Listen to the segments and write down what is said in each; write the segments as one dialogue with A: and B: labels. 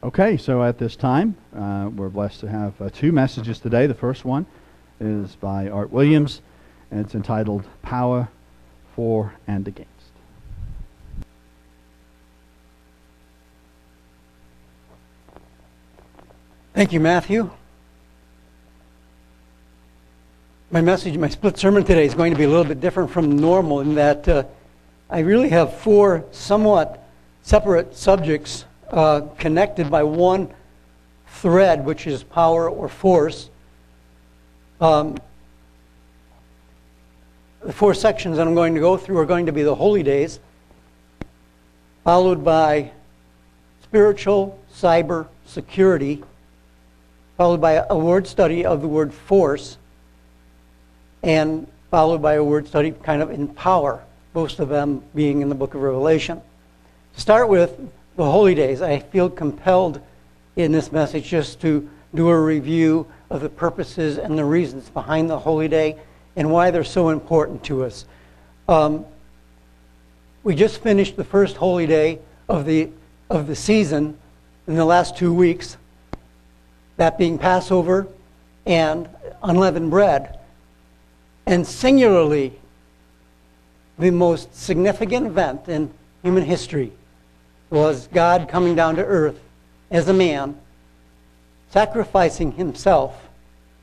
A: Okay, so at this time, uh, we're blessed to have uh, two messages today. The first one is by Art Williams, and it's entitled Power for and Against.
B: Thank you, Matthew. My message, my split sermon today is going to be a little bit different from normal in that uh, I really have four somewhat separate subjects uh, connected by one thread, which is power or force. Um, the four sections that I'm going to go through are going to be the holy days, followed by spiritual cyber security, followed by a word study of the word force, and followed by a word study kind of in power, most of them being in the book of Revelation. To start with, the holy days, I feel compelled in this message just to do a review of the purposes and the reasons behind the holy day and why they're so important to us. Um, we just finished the first holy day of the, of the season in the last two weeks, that being Passover and unleavened bread. And singularly, the most significant event in human history was God coming down to earth as a man, sacrificing himself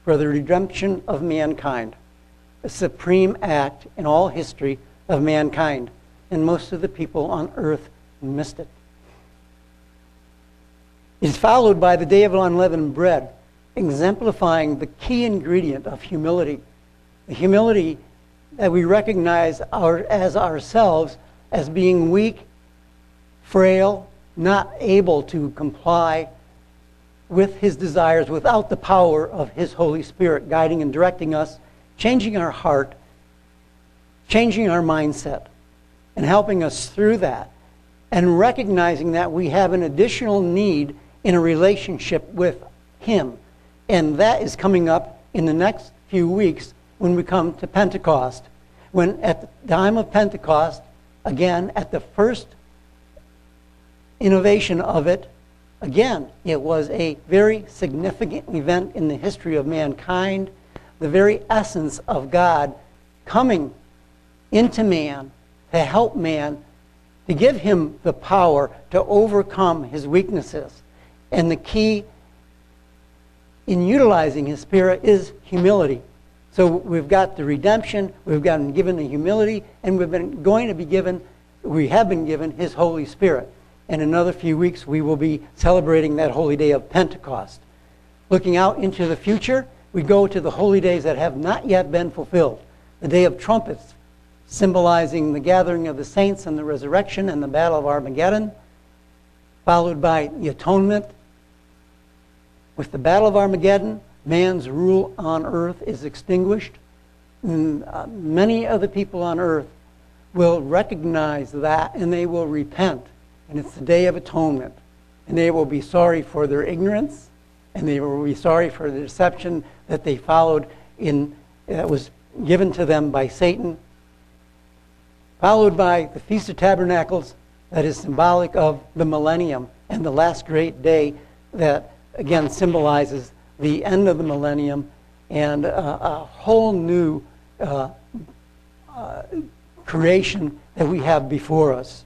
B: for the redemption of mankind, a supreme act in all history of mankind. And most of the people on earth missed it. It's followed by the day of unleavened bread, exemplifying the key ingredient of humility. The humility that we recognize our, as ourselves as being weak frail, not able to comply with his desires without the power of his Holy Spirit guiding and directing us, changing our heart, changing our mindset, and helping us through that, and recognizing that we have an additional need in a relationship with him. And that is coming up in the next few weeks when we come to Pentecost. When at the time of Pentecost, again, at the first innovation of it, again, it was a very significant event in the history of mankind. The very essence of God coming into man to help man, to give him the power to overcome his weaknesses. And the key in utilizing his spirit is humility. So we've got the redemption, we've gotten given the humility, and we've been going to be given, we have been given his Holy Spirit. In another few weeks, we will be celebrating that holy day of Pentecost. Looking out into the future, we go to the holy days that have not yet been fulfilled. The day of trumpets, symbolizing the gathering of the saints and the resurrection and the battle of Armageddon, followed by the atonement. With the battle of Armageddon, man's rule on earth is extinguished. And, uh, many of the people on earth will recognize that and they will repent and it's the Day of Atonement. And they will be sorry for their ignorance, and they will be sorry for the deception that they followed in that was given to them by Satan. Followed by the Feast of Tabernacles, that is symbolic of the millennium and the last great day that again symbolizes the end of the millennium and a, a whole new uh, uh, creation that we have before us.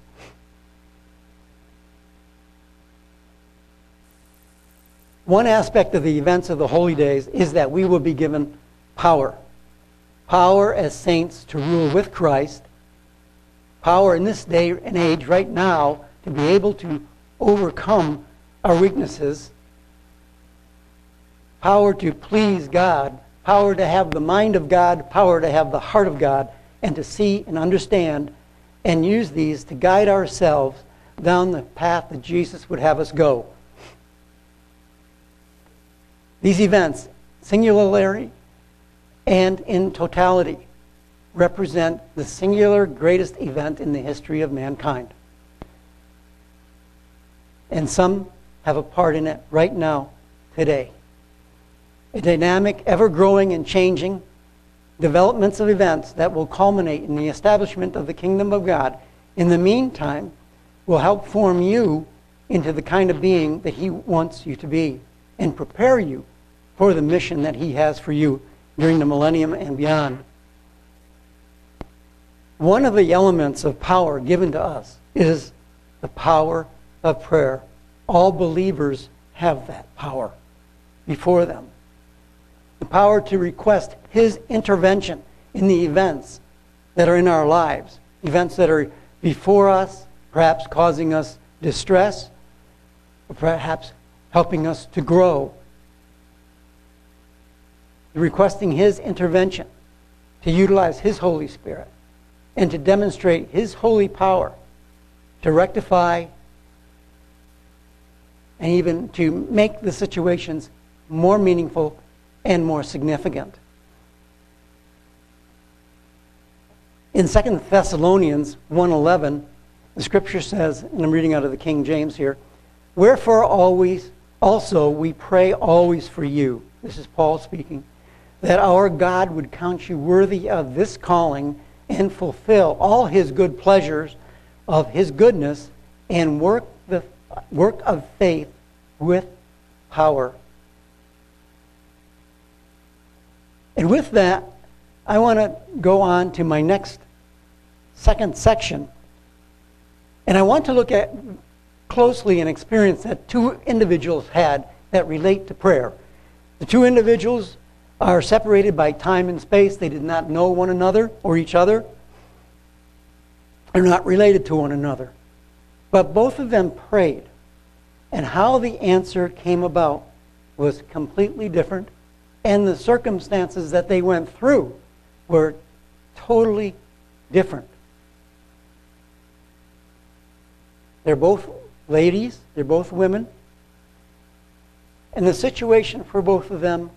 B: One aspect of the events of the holy days is that we will be given power. Power as saints to rule with Christ. Power in this day and age, right now, to be able to overcome our weaknesses. Power to please God. Power to have the mind of God. Power to have the heart of God. And to see and understand and use these to guide ourselves down the path that Jesus would have us go. These events, singularly and in totality, represent the singular greatest event in the history of mankind. And some have a part in it right now, today. A dynamic, ever growing and changing developments of events that will culminate in the establishment of the kingdom of God. In the meantime, will help form you into the kind of being that He wants you to be and prepare you for the mission that He has for you during the millennium and beyond. One of the elements of power given to us is the power of prayer. All believers have that power before them. The power to request His intervention in the events that are in our lives, events that are before us, perhaps causing us distress, or perhaps helping us to grow. Requesting His intervention to utilize His Holy Spirit and to demonstrate His holy power to rectify and even to make the situations more meaningful and more significant. In 2 Thessalonians 1:11, the scripture says, and I'm reading out of the King James here, "Wherefore always also we pray always for you." This is Paul speaking. That our God would count you worthy of this calling and fulfill all his good pleasures of his goodness and work the work of faith with power. And with that, I want to go on to my next second section. And I want to look at closely an experience that two individuals had that relate to prayer. The two individuals are separated by time and space. They did not know one another or each other. They're not related to one another. But both of them prayed. And how the answer came about was completely different. And the circumstances that they went through were totally different. They're both ladies, they're both women. And the situation for both of them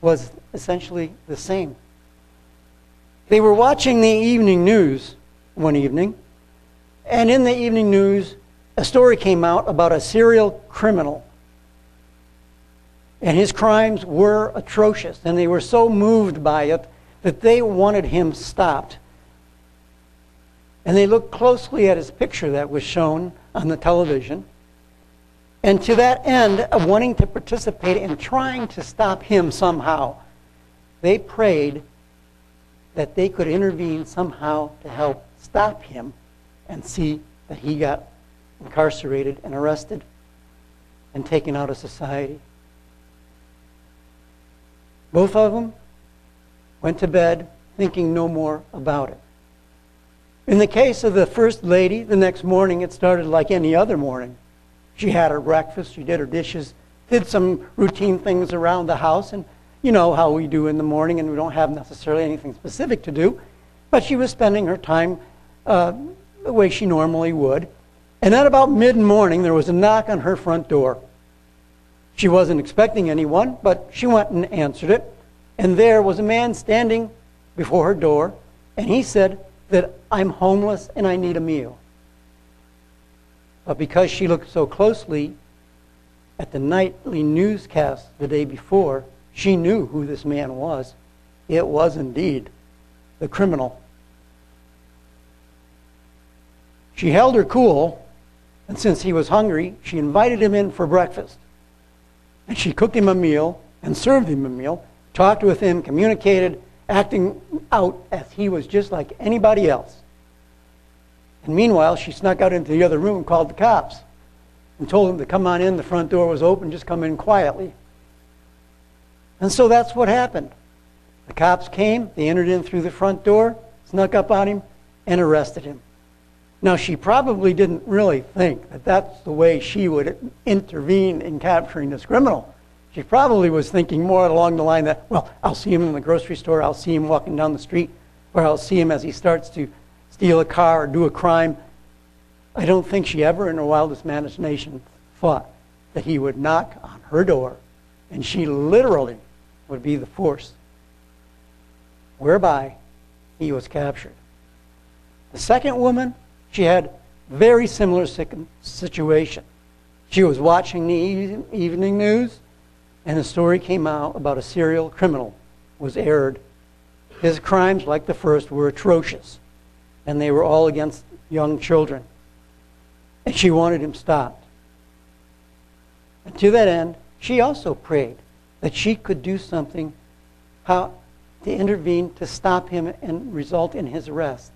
B: was essentially the same. They were watching the evening news one evening, and in the evening news, a story came out about a serial criminal. And his crimes were atrocious, and they were so moved by it that they wanted him stopped. And they looked closely at his picture that was shown on the television. And to that end of wanting to participate in trying to stop him somehow, they prayed that they could intervene somehow to help stop him and see that he got incarcerated and arrested and taken out of society. Both of them went to bed thinking no more about it. In the case of the first lady, the next morning it started like any other morning. She had her breakfast, she did her dishes, did some routine things around the house, and you know how we do in the morning, and we don't have necessarily anything specific to do. But she was spending her time uh, the way she normally would. And at about mid morning, there was a knock on her front door. She wasn't expecting anyone, but she went and answered it. And there was a man standing before her door, and he said that I'm homeless and I need a meal. But because she looked so closely at the nightly newscast the day before, she knew who this man was. It was indeed the criminal. She held her cool, and since he was hungry, she invited him in for breakfast. And she cooked him a meal and served him a meal, talked with him, communicated, acting out as he was just like anybody else. And meanwhile, she snuck out into the other room called the cops and told them to come on in. The front door was open, just come in quietly. And so that's what happened. The cops came, they entered in through the front door, snuck up on him, and arrested him. Now, she probably didn't really think that that's the way she would intervene in capturing this criminal. She probably was thinking more along the line that, well, I'll see him in the grocery store, I'll see him walking down the street, or I'll see him as he starts to steal a car or do a crime. I don't think she ever, in her wildest imagination, thought that he would knock on her door and she literally would be the force whereby he was captured. The second woman she had very similar situation. She was watching the evening news, and a story came out about a serial criminal was aired. His crimes, like the first, were atrocious, and they were all against young children. And she wanted him stopped. And to that end, she also prayed that she could do something how to intervene to stop him and result in his arrest.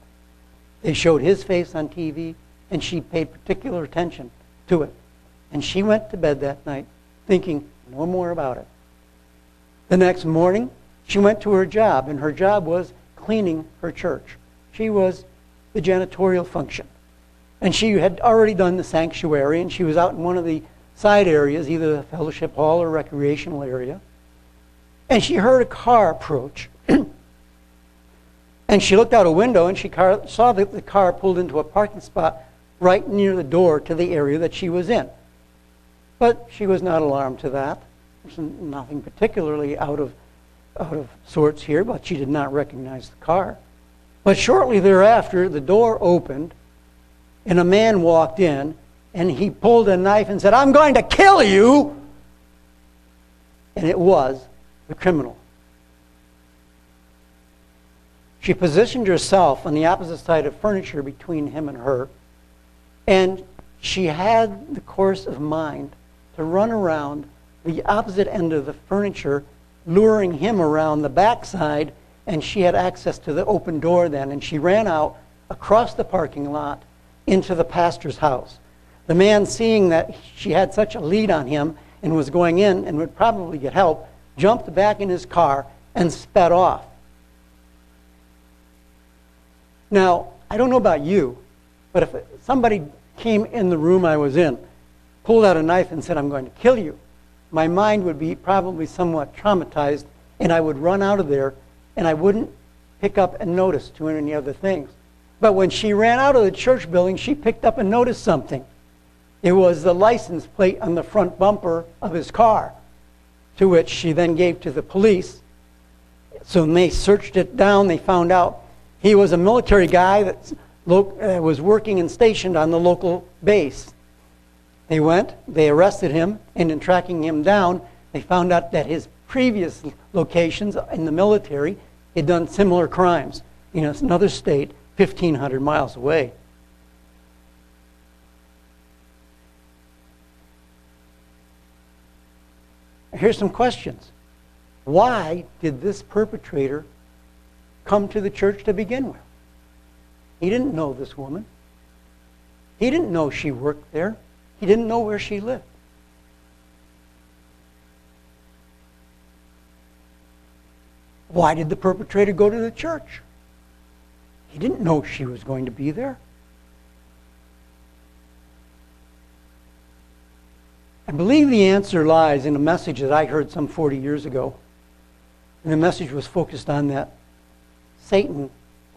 B: They showed his face on TV, and she paid particular attention to it. And she went to bed that night thinking no more about it. The next morning, she went to her job, and her job was cleaning her church. She was the janitorial function. And she had already done the sanctuary, and she was out in one of the side areas, either the fellowship hall or recreational area. And she heard a car approach. and she looked out a window and she car, saw that the car pulled into a parking spot right near the door to the area that she was in. But she was not alarmed to that. There's nothing particularly out of, out of sorts here, but she did not recognize the car. But shortly thereafter, the door opened and a man walked in and he pulled a knife and said, I'm going to kill you. And it was the criminal. She positioned herself on the opposite side of furniture between him and her, and she had the course of mind to run around the opposite end of the furniture, luring him around the backside, and she had access to the open door then, and she ran out across the parking lot into the pastor's house. The man, seeing that she had such a lead on him and was going in and would probably get help, jumped back in his car and sped off. Now, I don't know about you, but if somebody came in the room I was in, pulled out a knife and said, I'm going to kill you, my mind would be probably somewhat traumatized and I would run out of there and I wouldn't pick up and notice to any other things. But when she ran out of the church building, she picked up and noticed something. It was the license plate on the front bumper of his car, to which she then gave to the police. So when they searched it down, they found out he was a military guy that uh, was working and stationed on the local base. They went, they arrested him, and in tracking him down, they found out that his previous locations in the military had done similar crimes in another state 1,500 miles away. Here's some questions. Why did this perpetrator come to the church to begin with? He didn't know this woman. He didn't know she worked there. He didn't know where she lived. Why did the perpetrator go to the church? He didn't know she was going to be there. I believe the answer lies in a message that I heard some 40 years ago. And the message was focused on that Satan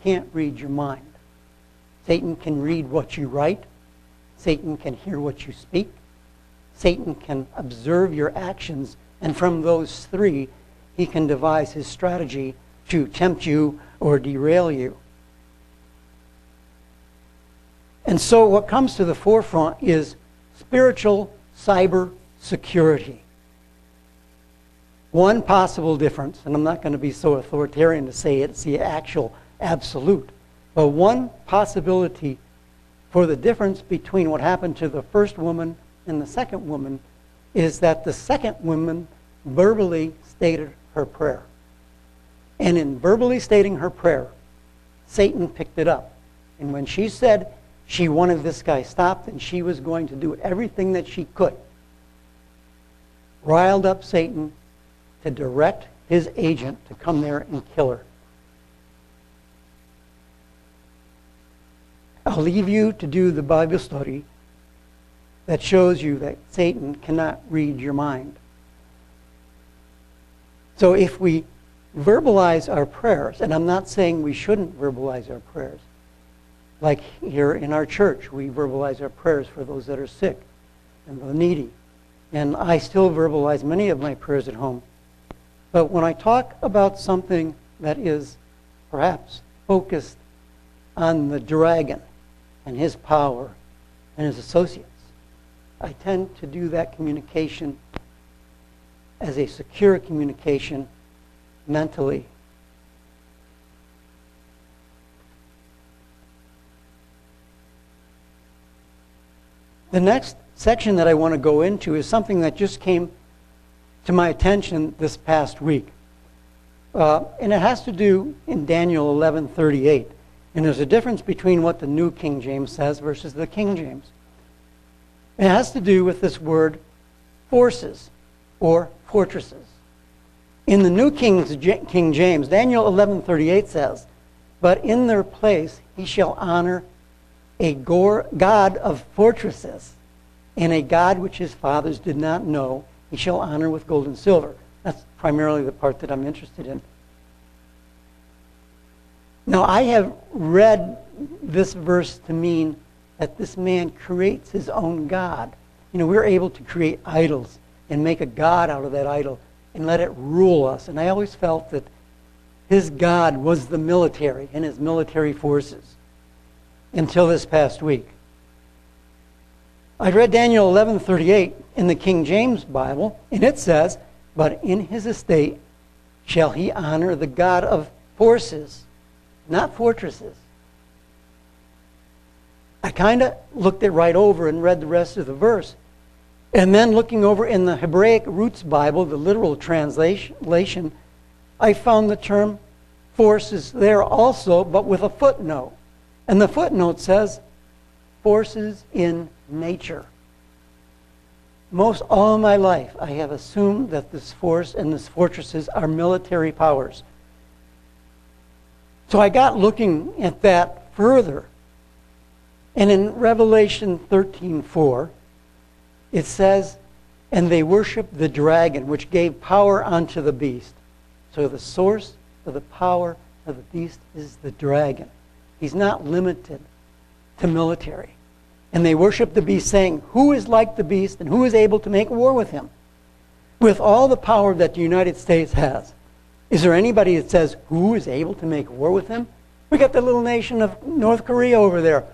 B: can't read your mind. Satan can read what you write. Satan can hear what you speak. Satan can observe your actions. And from those three, he can devise his strategy to tempt you or derail you. And so, what comes to the forefront is spiritual cyber security. One possible difference, and I'm not going to be so authoritarian to say it's the actual absolute, but one possibility for the difference between what happened to the first woman and the second woman is that the second woman verbally stated her prayer. And in verbally stating her prayer, Satan picked it up. And when she said, she wanted this guy stopped, and she was going to do everything that she could. Riled up Satan to direct his agent to come there and kill her. I'll leave you to do the Bible study that shows you that Satan cannot read your mind. So if we verbalize our prayers, and I'm not saying we shouldn't verbalize our prayers, like here in our church, we verbalize our prayers for those that are sick and the needy. And I still verbalize many of my prayers at home. But when I talk about something that is perhaps focused on the dragon and his power and his associates, I tend to do that communication as a secure communication mentally The next section that I want to go into is something that just came to my attention this past week. Uh, and it has to do in Daniel 11:38. And there's a difference between what the New King James says versus the King James. It has to do with this word forces or fortresses. In the New King, King James, Daniel 11:38 says, "But in their place he shall honor a God of fortresses, and a God which his fathers did not know, he shall honor with gold and silver." That's primarily the part that I'm interested in. Now, I have read this verse to mean that this man creates his own God. You know, we're able to create idols and make a God out of that idol and let it rule us. And I always felt that his God was the military and his military forces until this past week. I read Daniel 11:38 in the King James Bible, and it says, "But in his estate shall he honor the God of forces, not fortresses." I kind of looked it right over and read the rest of the verse. And then looking over in the Hebraic Roots Bible, the literal translation, I found the term forces there also, but with a footnote. And the footnote says forces in nature. Most all my life, I have assumed that this force and these fortresses are military powers. So I got looking at that further. And in Revelation 13:4, it says, And they worshiped the dragon, which gave power unto the beast. So the source of the power of the beast is the dragon. He's not limited to military. And they worship the beast, saying, Who is like the beast, and who is able to make war with him? With all the power that the United States has, is there anybody that says, Who is able to make war with them? We got the little nation of North Korea over there.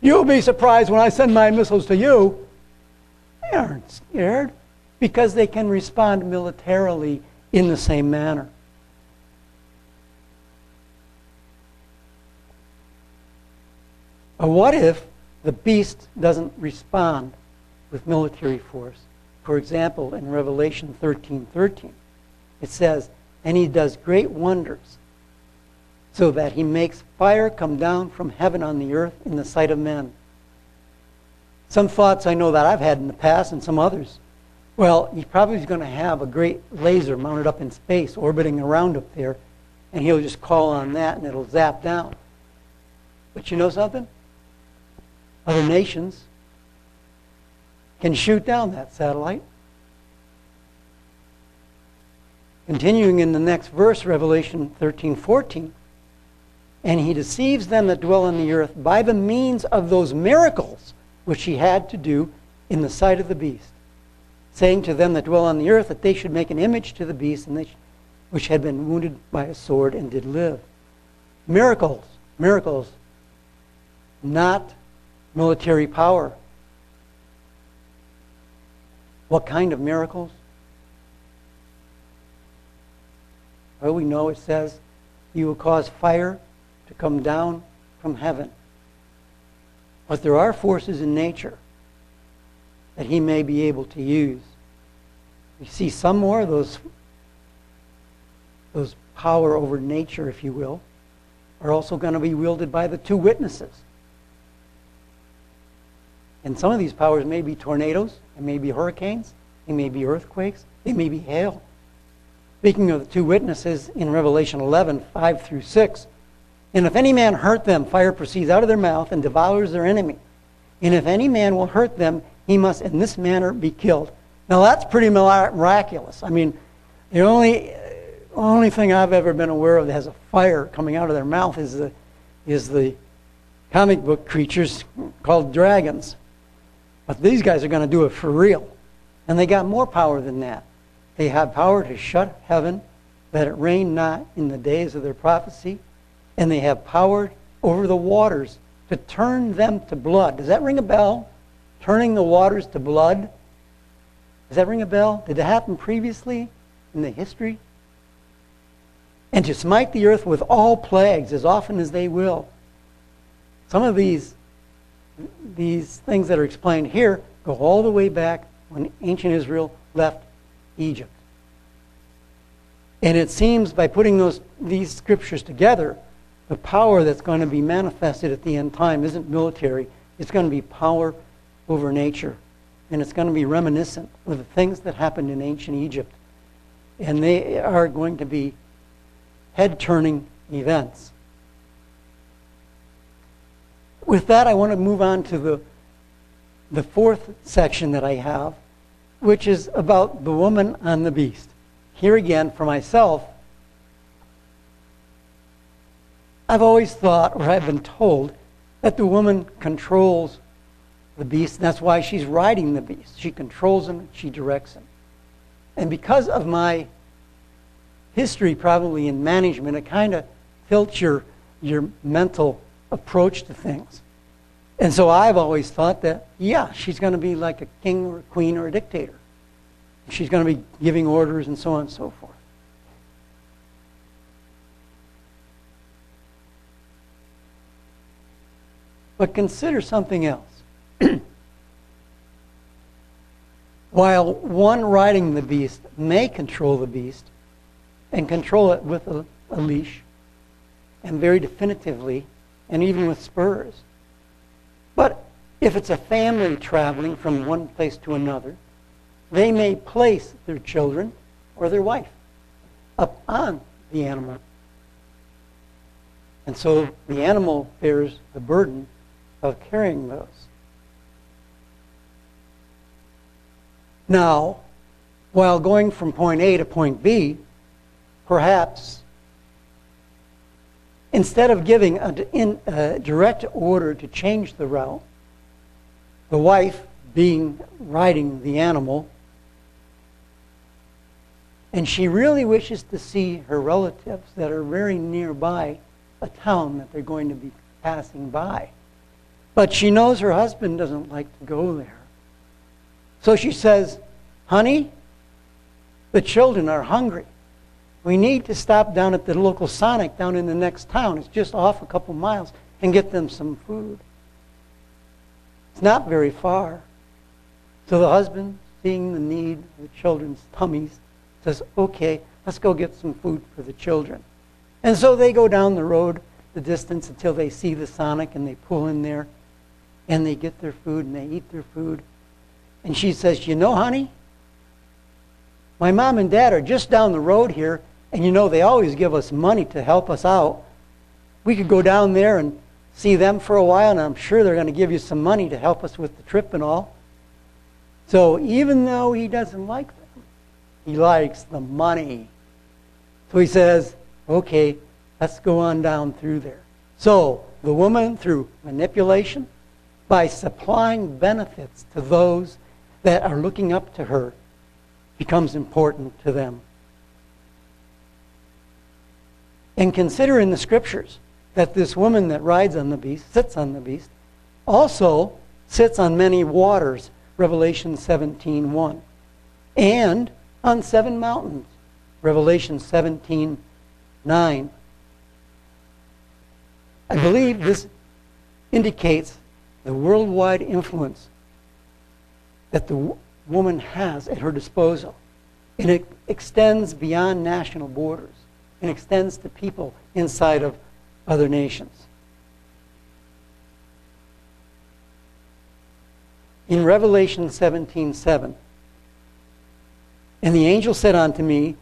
B: You'll be surprised when I send my missiles to you. They aren't scared because they can respond militarily in the same manner. But what if the beast doesn't respond with military force? For example, in Revelation 13 13, it says, And he does great wonders, so that he makes fire come down from heaven on the earth in the sight of men some thoughts I know that I've had in the past and some others. Well, he probably is going to have a great laser mounted up in space orbiting around up there, and he'll just call on that and it'll zap down. But you know something? Other nations can shoot down that satellite. Continuing in the next verse, Revelation 13 14. And he deceives them that dwell on the earth by the means of those miracles which he had to do in the sight of the beast, saying to them that dwell on the earth that they should make an image to the beast and they, which had been wounded by a sword and did live. Miracles, miracles, not military power. What kind of miracles? Well, we know it says he will cause fire to come down from heaven but there are forces in nature that he may be able to use. We see some more of those, those power over nature, if you will, are also going to be wielded by the two witnesses. And some of these powers may be tornadoes, it may be hurricanes, they may be earthquakes, they may be hail. Speaking of the two witnesses in Revelation 11, 5 through 6, and if any man hurt them, fire proceeds out of their mouth and devours their enemy. And if any man will hurt them, he must in this manner be killed. Now that's pretty miraculous. I mean, the only only thing I've ever been aware of that has a fire coming out of their mouth is the is the comic book creatures called dragons. But these guys are going to do it for real. And they got more power than that. They have power to shut heaven, that it rain not in the days of their prophecy, and they have power over the waters to turn them to blood. Does that ring a bell? Turning the waters to blood? Does that ring a bell? Did it happen previously in the history? And to smite the earth with all plagues as often as they will. Some of these, these things that are explained here go all the way back when ancient Israel left Egypt. And it seems by putting those, these scriptures together, the power that's going to be manifested at the end time isn't military, it's going to be power over nature. And it's going to be reminiscent of the things that happened in ancient Egypt. And they are going to be head turning events. With that, I want to move on to the, the fourth section that I have, which is about the woman and the beast. Here again, for myself, I've always thought, or I've been told, that the woman controls the beast. And that's why she's riding the beast. She controls him, she directs him. And because of my history, probably in management, it kind of tilts your, your mental approach to things. And so I've always thought that, yeah, she's going to be like a king or a queen or a dictator. She's going to be giving orders and so on and so forth. But consider something else. While one riding the beast may control the beast and control it with a, a leash, and very definitively, and even with spurs. But if it's a family traveling from one place to another, they may place their children or their wife up on the animal. And so the animal bears the burden of carrying those. Now, while going from point A to point B, perhaps instead of giving a, in, a direct order to change the route, the wife being riding the animal, and she really wishes to see her relatives that are very nearby a town that they're going to be passing by. But she knows her husband doesn't like to go there. So she says, Honey, the children are hungry. We need to stop down at the local Sonic down in the next town. It's just off a couple miles and get them some food. It's not very far. So the husband, seeing the need of the children's tummies, says, Okay, let's go get some food for the children. And so they go down the road the distance until they see the Sonic and they pull in there and they get their food and they eat their food. And she says, You know, honey, my mom and dad are just down the road here and you know, they always give us money to help us out. We could go down there and see them for a while, and I'm sure they're going to give you some money to help us with the trip and all. So even though he doesn't like them, he likes the money. So he says, okay, let's go on down through there. So the woman, through manipulation, by supplying benefits to those that are looking up to her, becomes important to them. And consider in the scriptures that this woman that rides on the beast, sits on the beast, also sits on many waters, Revelation 17:1, and on seven mountains, Revelation 17:9. I believe this indicates the worldwide influence that the woman has at her disposal. And it extends beyond national borders and extends to people inside of other nations. In Revelation 17 7, and the angel said unto me,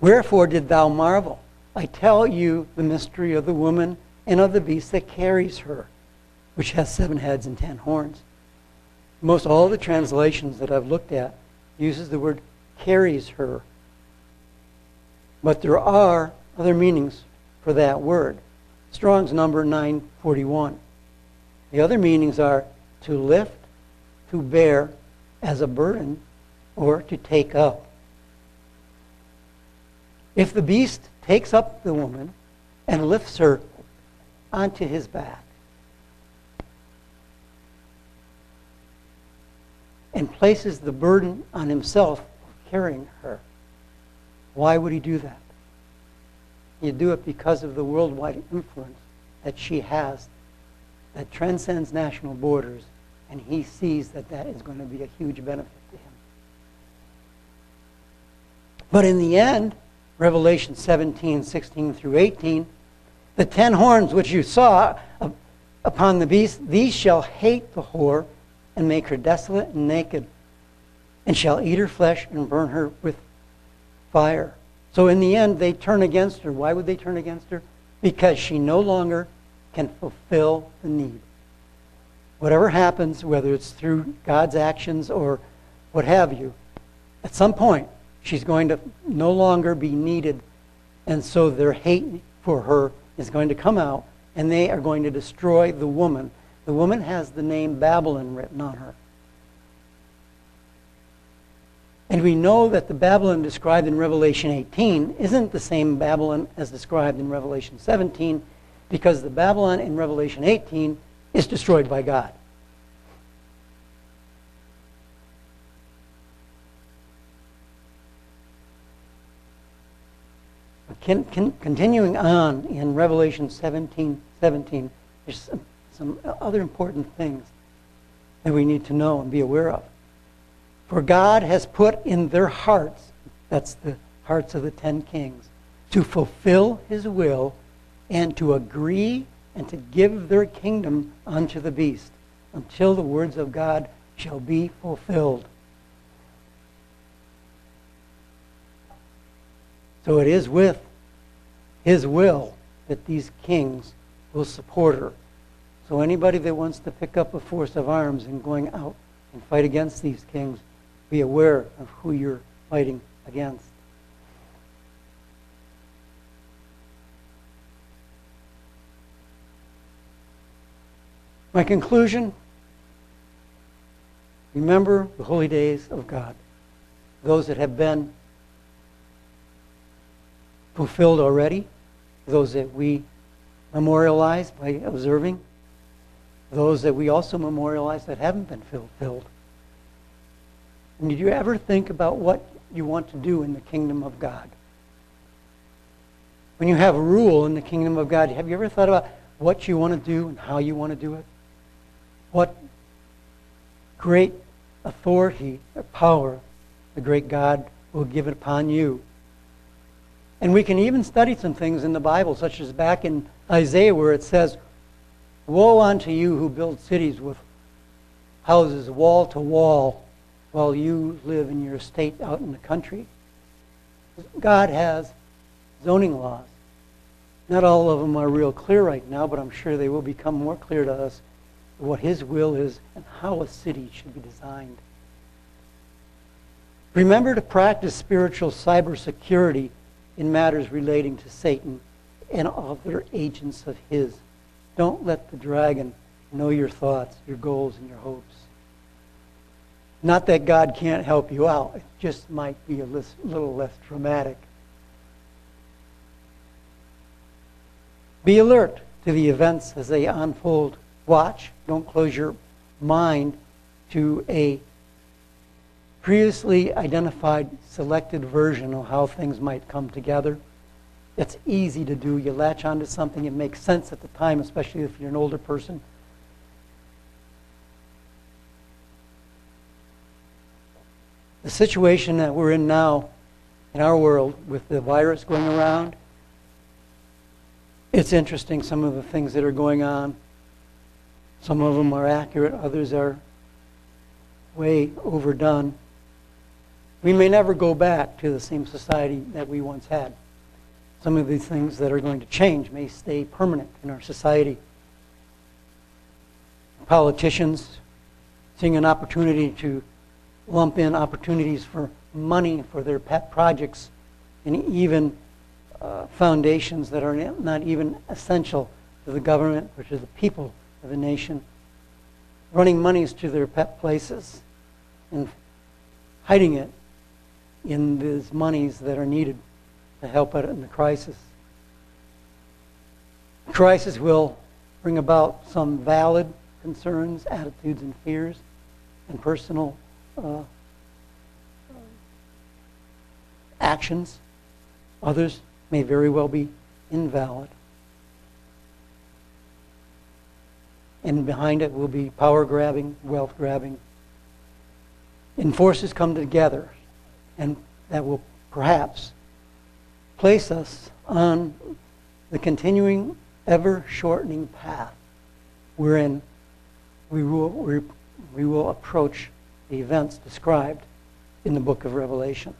B: Wherefore did thou marvel? I tell you the mystery of the woman and of the beast that carries her, which has seven heads and ten horns. Most all the translations that I've looked at uses the word carries her. But there are other meanings for that word. Strong's number 941. The other meanings are to lift, to bear as a burden, or to take up. If the beast takes up the woman and lifts her onto his back, and places the burden on himself carrying her. Why would he do that? He'd do it because of the worldwide influence that she has that transcends national borders, and he sees that that is going to be a huge benefit to him. But in the end, Revelation 17, 16 through 18, the ten horns which you saw upon the beast, these shall hate the whore and make her desolate and naked, and shall eat her flesh and burn her with fire. So in the end, they turn against her. Why would they turn against her? Because she no longer can fulfill the need. Whatever happens, whether it's through God's actions or what have you, at some point, she's going to no longer be needed. And so their hate for her is going to come out, and they are going to destroy the woman. The woman has the name Babylon written on her. And we know that the Babylon described in Revelation 18 isn't the same Babylon as described in Revelation 17 because the Babylon in Revelation 18 is destroyed by God. Can, can, continuing on in Revelation 17, 17, there's some, some other important things that we need to know and be aware of. For God has put in their hearts, that's the hearts of the ten kings, to fulfill his will and to agree and to give their kingdom unto the beast until the words of God shall be fulfilled. So it is with his will that these kings will support her. So anybody that wants to pick up a force of arms and going out and fight against these kings be aware of who you're fighting against. My conclusion remember the holy days of God, those that have been fulfilled already, those that we memorialize by observing, those that we also memorialize that haven't been fulfilled. And did you ever think about what you want to do in the kingdom of God? When you have a rule in the kingdom of God, have you ever thought about what you want to do and how you want to do it? What great authority or power the great God will give it upon you. And we can even study some things in the Bible, such as back in Isaiah where it says, Woe unto you who build cities with houses wall to wall while you live in your estate out in the country. God has zoning laws. Not all of them are real clear right now, but I'm sure they will become more clear to us what His will is and how a city should be designed. Remember to practice spiritual cybersecurity in matters relating to Satan and other agents of his. Don't let the dragon know your thoughts, your goals, and your hopes. Not that God can't help you out, it just might be a little less dramatic. Be alert to the events as they unfold. Watch. Don't close your mind to a previously identified selected version of how things might come together. It's easy to do. You latch onto something, it makes sense at the time, especially if you're an older person. The situation that we're in now in our world with the virus going around, it's interesting some of the things that are going on. Some of them are accurate, others are way overdone. We may never go back to the same society that we once had. Some of these things that are going to change may stay permanent in our society. Politicians seeing an opportunity to lump in opportunities for money for their pet projects and even uh, foundations that are not even essential to the government or to the people of the nation, running monies to their pet places and hiding it in these monies that are needed to help out in the crisis. The crisis will bring about some valid concerns, attitudes, and fears, and personal uh, actions. Others may very well be invalid. and behind it will be power grabbing, wealth grabbing. And forces come together, and that will perhaps place us on the continuing, ever shortening path wherein we will, we, we will approach the events described in the book of Revelation.